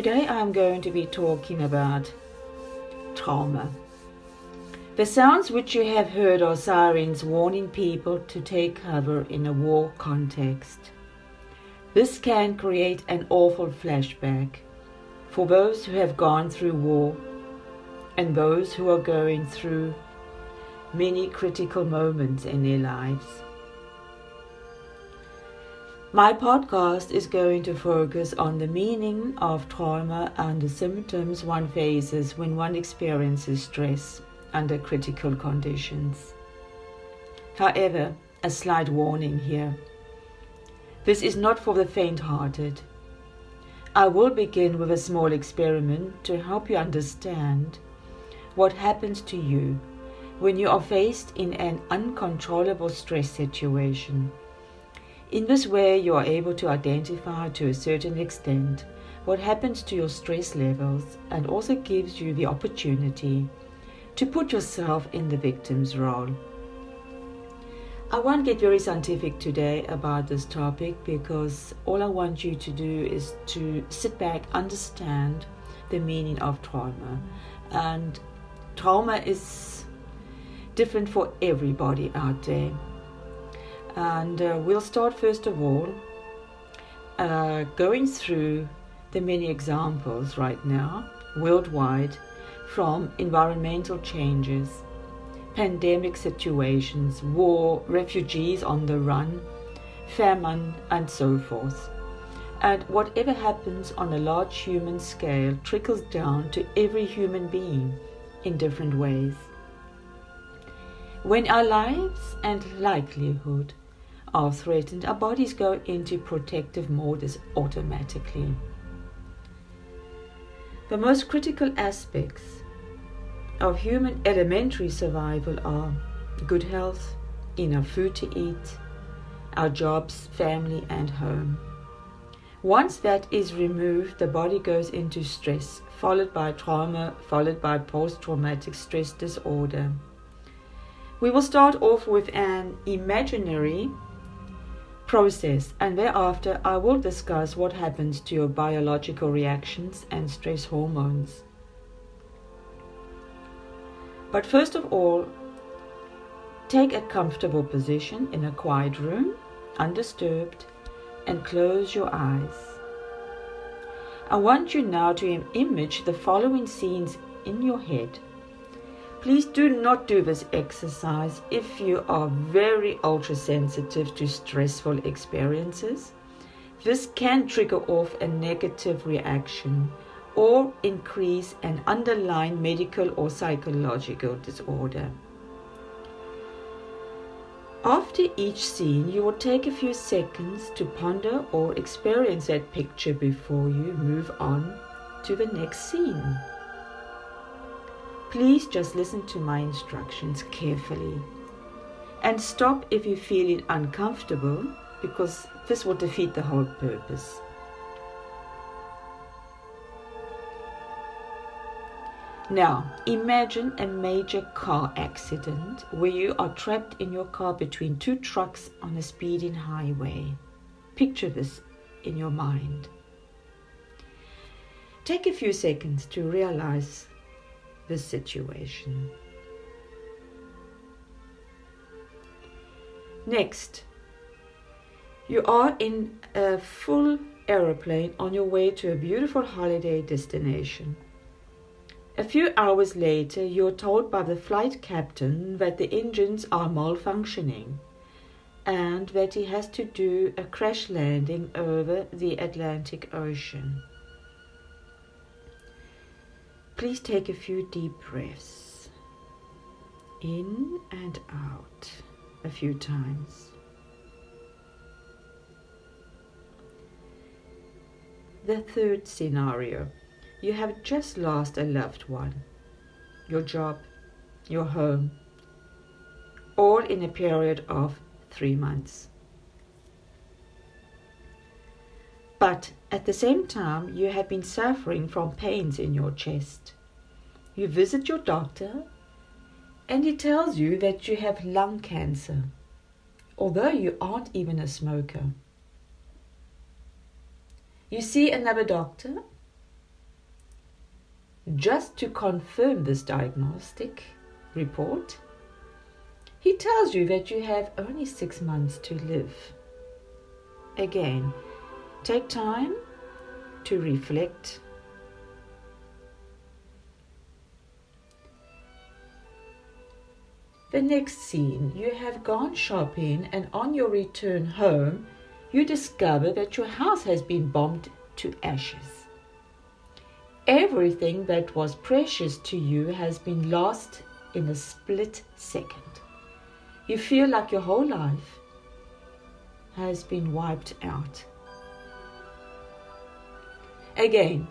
Today I'm going to be talking about trauma. The sounds which you have heard are sirens warning people to take cover in a war context. This can create an awful flashback for those who have gone through war and those who are going through many critical moments in their lives. My podcast is going to focus on the meaning of trauma and the symptoms one faces when one experiences stress under critical conditions. However, a slight warning here. This is not for the faint hearted. I will begin with a small experiment to help you understand what happens to you when you are faced in an uncontrollable stress situation in this way, you are able to identify to a certain extent what happens to your stress levels and also gives you the opportunity to put yourself in the victim's role. I won't get very scientific today about this topic because all I want you to do is to sit back, understand the meaning of trauma. And trauma is different for everybody out there. And uh, we'll start first of all uh, going through the many examples right now worldwide from environmental changes, pandemic situations, war, refugees on the run, famine, and so forth. And whatever happens on a large human scale trickles down to every human being in different ways. When our lives and livelihood are threatened, our bodies go into protective mode automatically. The most critical aspects of human elementary survival are good health, enough food to eat, our jobs, family, and home. Once that is removed, the body goes into stress, followed by trauma, followed by post traumatic stress disorder. We will start off with an imaginary process, and thereafter I will discuss what happens to your biological reactions and stress hormones. But first of all, take a comfortable position in a quiet room, undisturbed, and close your eyes. I want you now to image the following scenes in your head Please do not do this exercise if you are very ultra sensitive to stressful experiences. This can trigger off a negative reaction or increase an underlying medical or psychological disorder. After each scene, you will take a few seconds to ponder or experience that picture before you move on to the next scene. Please just listen to my instructions carefully and stop if you feel it uncomfortable because this will defeat the whole purpose. Now, imagine a major car accident where you are trapped in your car between two trucks on a speeding highway. Picture this in your mind. Take a few seconds to realize the situation. Next, you are in a full aeroplane on your way to a beautiful holiday destination. A few hours later, you're told by the flight captain that the engines are malfunctioning and that he has to do a crash landing over the Atlantic Ocean. Please take a few deep breaths in and out a few times. The third scenario you have just lost a loved one, your job, your home, all in a period of three months. But at the same time, you have been suffering from pains in your chest. You visit your doctor and he tells you that you have lung cancer, although you aren't even a smoker. You see another doctor just to confirm this diagnostic report. He tells you that you have only six months to live. Again, take time to reflect. The next scene, you have gone shopping and on your return home, you discover that your house has been bombed to ashes. Everything that was precious to you has been lost in a split second. You feel like your whole life has been wiped out. Again,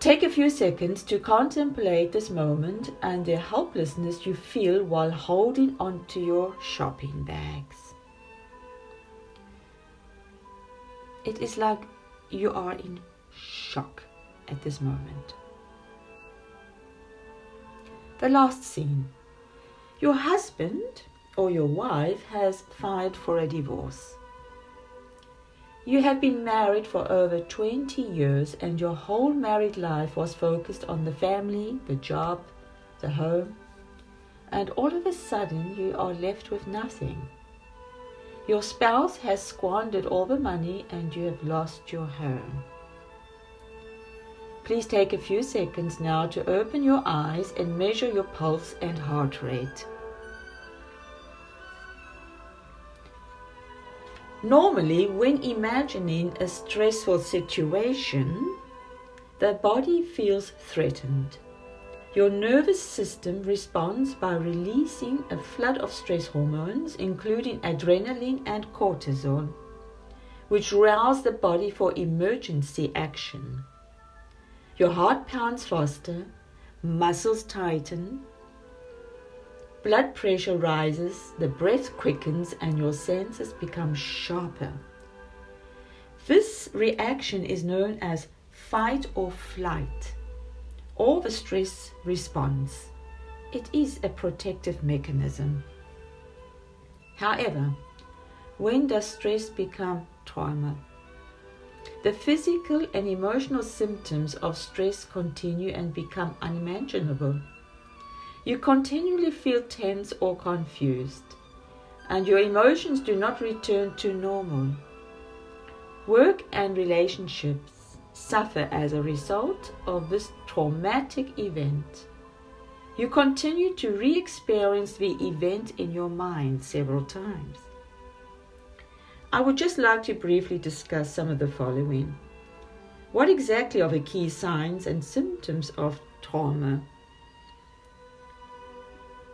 take a few seconds to contemplate this moment and the helplessness you feel while holding onto your shopping bags. It is like you are in shock at this moment. The last scene. Your husband or your wife has filed for a divorce. You have been married for over 20 years, and your whole married life was focused on the family, the job, the home, and all of a sudden you are left with nothing. Your spouse has squandered all the money and you have lost your home. Please take a few seconds now to open your eyes and measure your pulse and heart rate. Normally, when imagining a stressful situation, the body feels threatened. Your nervous system responds by releasing a flood of stress hormones, including adrenaline and cortisol, which rouse the body for emergency action. Your heart pounds faster, muscles tighten, blood pressure rises, the breath quickens, and your senses become sharper. This reaction is known as fight or flight or the stress response. It is a protective mechanism. However, when does stress become trauma? The physical and emotional symptoms of stress continue and become unimaginable. You continually feel tense or confused, and your emotions do not return to normal. Work and relationships suffer as a result of this traumatic event. You continue to re experience the event in your mind several times. I would just like to briefly discuss some of the following. What exactly are the key signs and symptoms of trauma?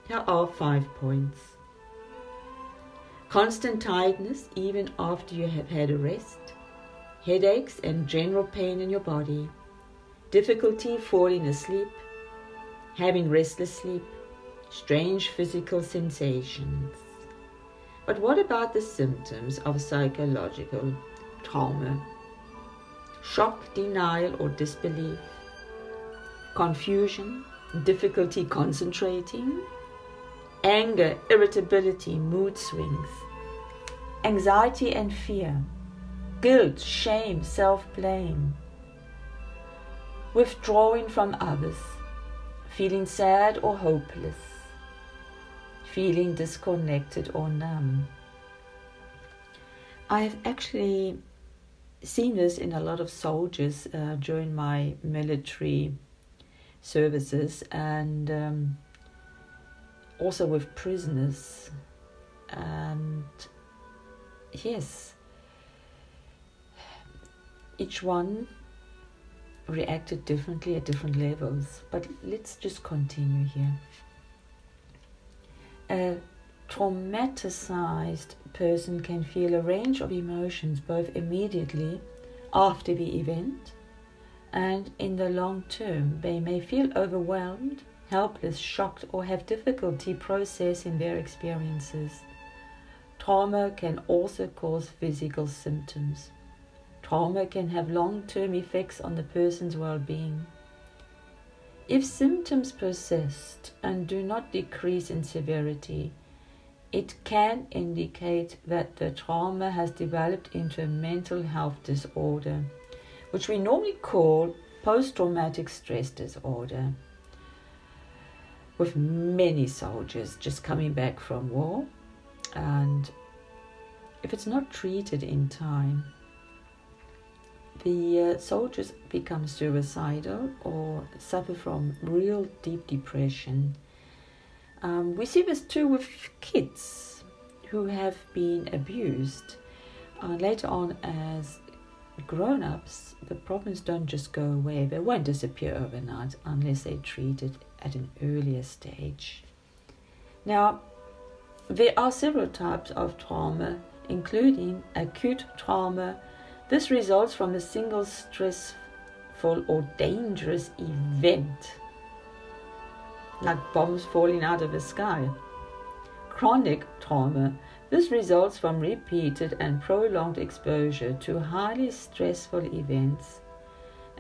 Here are five points. Constant tiredness even after you have had a rest. Headaches and general pain in your body, difficulty falling asleep, having restless sleep, strange physical sensations. But what about the symptoms of psychological trauma? Shock, denial, or disbelief, confusion, difficulty concentrating, anger, irritability, mood swings, anxiety and fear guilt, shame, self blame, withdrawing from others, feeling sad or hopeless, feeling disconnected or numb. I've actually seen this in a lot of soldiers uh, during my military services and um, also with prisoners. And yes, each one reacted differently at different levels. But let's just continue here. A traumatized person can feel a range of emotions both immediately after the event and in the long term. They may feel overwhelmed, helpless, shocked, or have difficulty processing their experiences. Trauma can also cause physical symptoms. Trauma can have long term effects on the person's well being. If symptoms persist and do not decrease in severity, it can indicate that the trauma has developed into a mental health disorder, which we normally call post traumatic stress disorder, with many soldiers just coming back from war. And if it's not treated in time, the uh, soldiers become suicidal or suffer from real deep depression um, we see this too with kids who have been abused. Uh, later on, as grown ups, the problems don't just go away, they won't disappear overnight unless they're treated at an earlier stage. Now, there are several types of trauma, including acute trauma. This results from a single stressful or dangerous event like bombs falling out of the sky. Chronic trauma. This results from repeated and prolonged exposure to highly stressful events.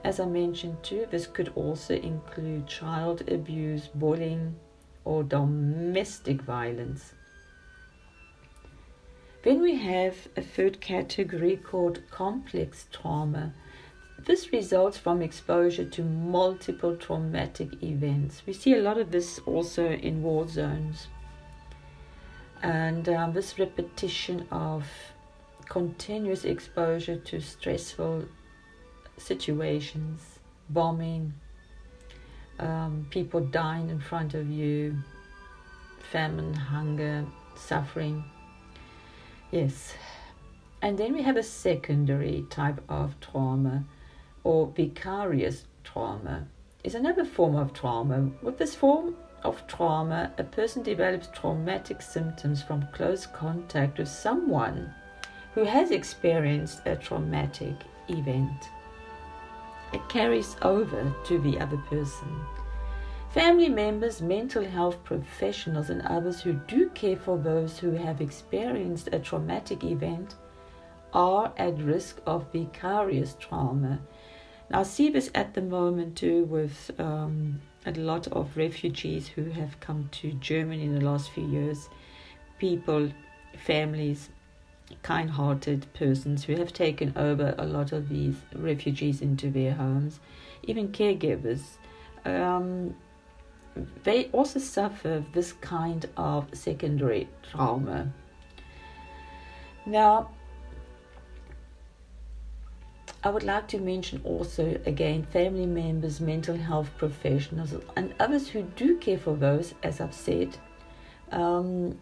As I mentioned too, this could also include child abuse, bullying, or domestic violence. Then we have a third category called complex trauma. This results from exposure to multiple traumatic events. We see a lot of this also in war zones. And um, this repetition of continuous exposure to stressful situations, bombing, um, people dying in front of you, famine, hunger, suffering. Yes. And then we have a secondary type of trauma or vicarious trauma is another form of trauma. With this form of trauma, a person develops traumatic symptoms from close contact with someone who has experienced a traumatic event. It carries over to the other person. Family members, mental health professionals, and others who do care for those who have experienced a traumatic event are at risk of vicarious trauma now, I see this at the moment too with um, a lot of refugees who have come to Germany in the last few years. People, families, kind hearted persons who have taken over a lot of these refugees into their homes, even caregivers. Um, they also suffer this kind of secondary trauma. Now, I would like to mention also again family members, mental health professionals, and others who do care for those, as I've said, um,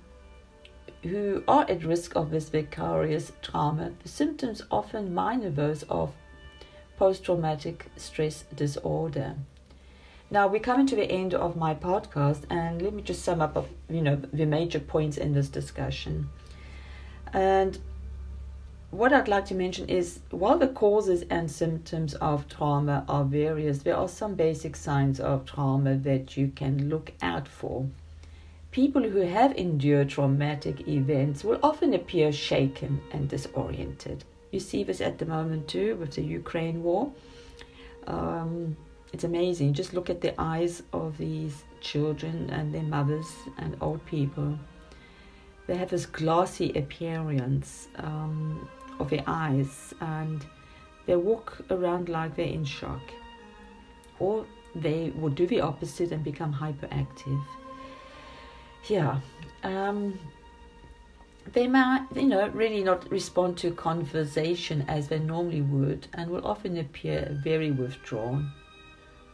who are at risk of this vicarious trauma. The symptoms often minor those of post traumatic stress disorder. Now we're coming to the end of my podcast, and let me just sum up, you know, the major points in this discussion. And what I'd like to mention is while the causes and symptoms of trauma are various, there are some basic signs of trauma that you can look out for. People who have endured traumatic events will often appear shaken and disoriented. You see this at the moment too with the Ukraine war. Um, it's amazing. Just look at the eyes of these children and their mothers and old people. They have this glossy appearance. Um, of their eyes and they walk around like they're in shock. Or they will do the opposite and become hyperactive. Yeah. Um, they might, you know, really not respond to conversation as they normally would and will often appear very withdrawn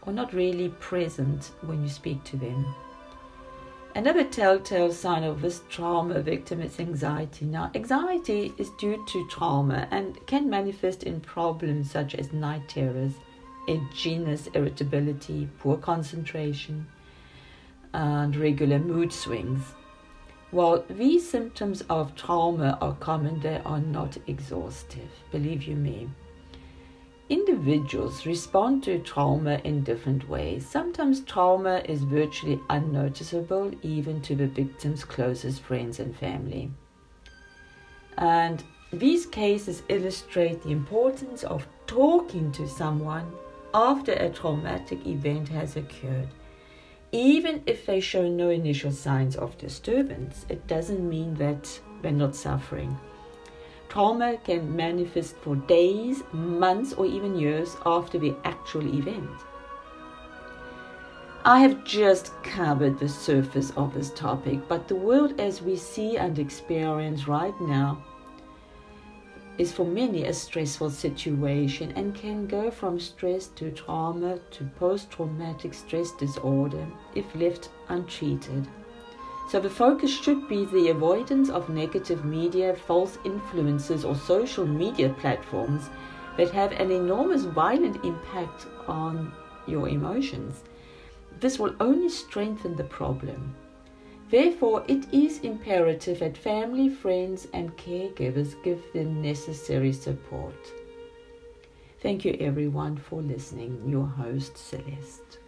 or not really present when you speak to them. Another telltale sign of this trauma victim is anxiety. Now, anxiety is due to trauma and can manifest in problems such as night terrors, edginess, irritability, poor concentration, and regular mood swings. While these symptoms of trauma are common, they are not exhaustive, believe you me. Individuals respond to trauma in different ways. Sometimes trauma is virtually unnoticeable, even to the victim's closest friends and family. And these cases illustrate the importance of talking to someone after a traumatic event has occurred. Even if they show no initial signs of disturbance, it doesn't mean that they're not suffering. Trauma can manifest for days, months, or even years after the actual event. I have just covered the surface of this topic, but the world as we see and experience right now is for many a stressful situation and can go from stress to trauma to post traumatic stress disorder if left untreated. So the focus should be the avoidance of negative media, false influences, or social media platforms that have an enormous violent impact on your emotions. This will only strengthen the problem. Therefore, it is imperative that family, friends, and caregivers give the necessary support. Thank you, everyone, for listening. Your host, Celeste.